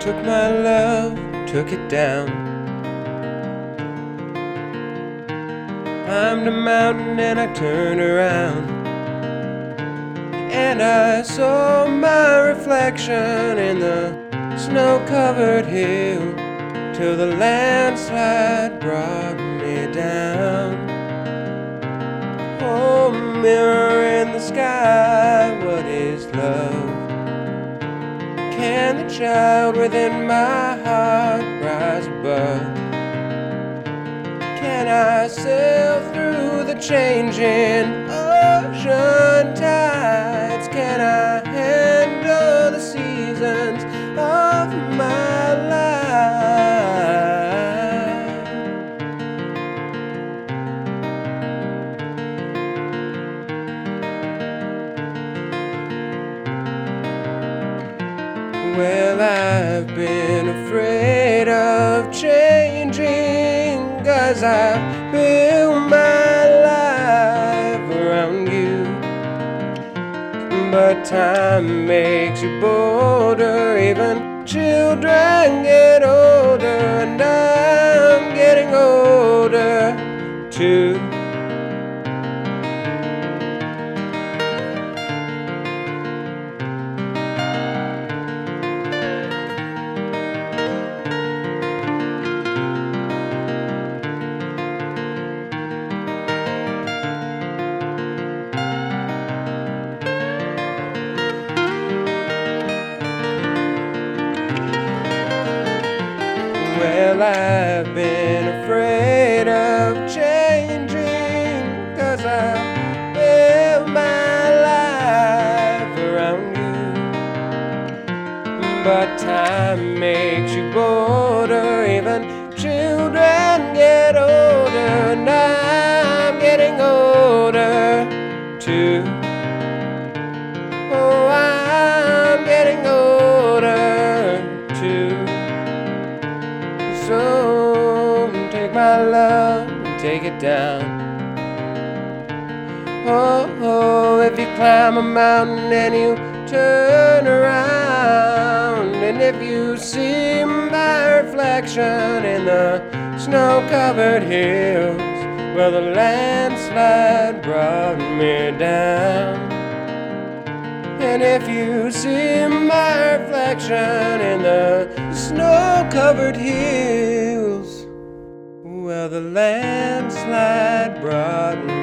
took my love, took it down. Climbed a mountain and I turned around. And I saw my reflection in the snow covered hill till the landslide brought me down. Oh, mirror in the sky, child within my heart rise above? Can I sail through the changing ocean tides? Can I handle the seasons of my Well, I've been afraid of changing, cause I built my life around you. But time makes you bolder, even children get older, and I'm getting older too. Well, I've been afraid of changing, cause I built my life around you. But time makes you bolder, even children get older, take my love and take it down. Oh, oh, if you climb a mountain and you turn around, and if you see my reflection in the snow covered hills, well, the landslide brought me down. And if you see my reflection in the snow covered hills, well, the landslide brought